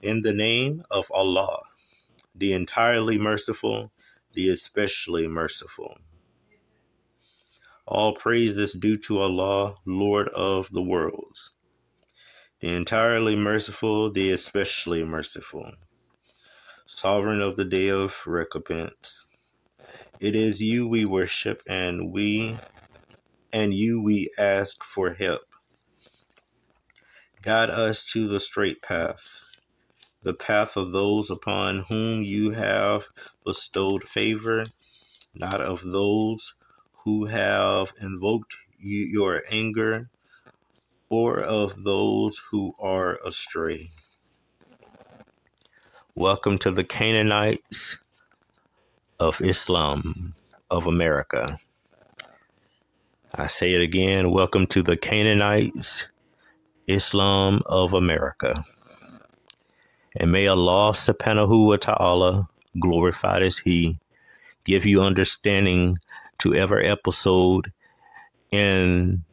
In the name of Allah, the entirely merciful, the especially merciful. All praise is due to Allah, Lord of the worlds, the entirely merciful, the especially merciful, sovereign of the day of recompense. It is you we worship and we and you we ask for help. Guide us to the straight path the path of those upon whom you have bestowed favor, not of those who have invoked your anger, or of those who are astray. Welcome to the Canaanites of Islam of America. I say it again welcome to the Canaanites, Islam of America. And may Allah subhanahu wa ta'ala, glorified as He, give you understanding to every episode in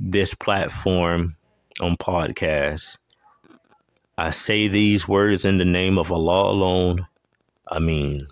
this platform on podcast. I say these words in the name of Allah alone. Ameen.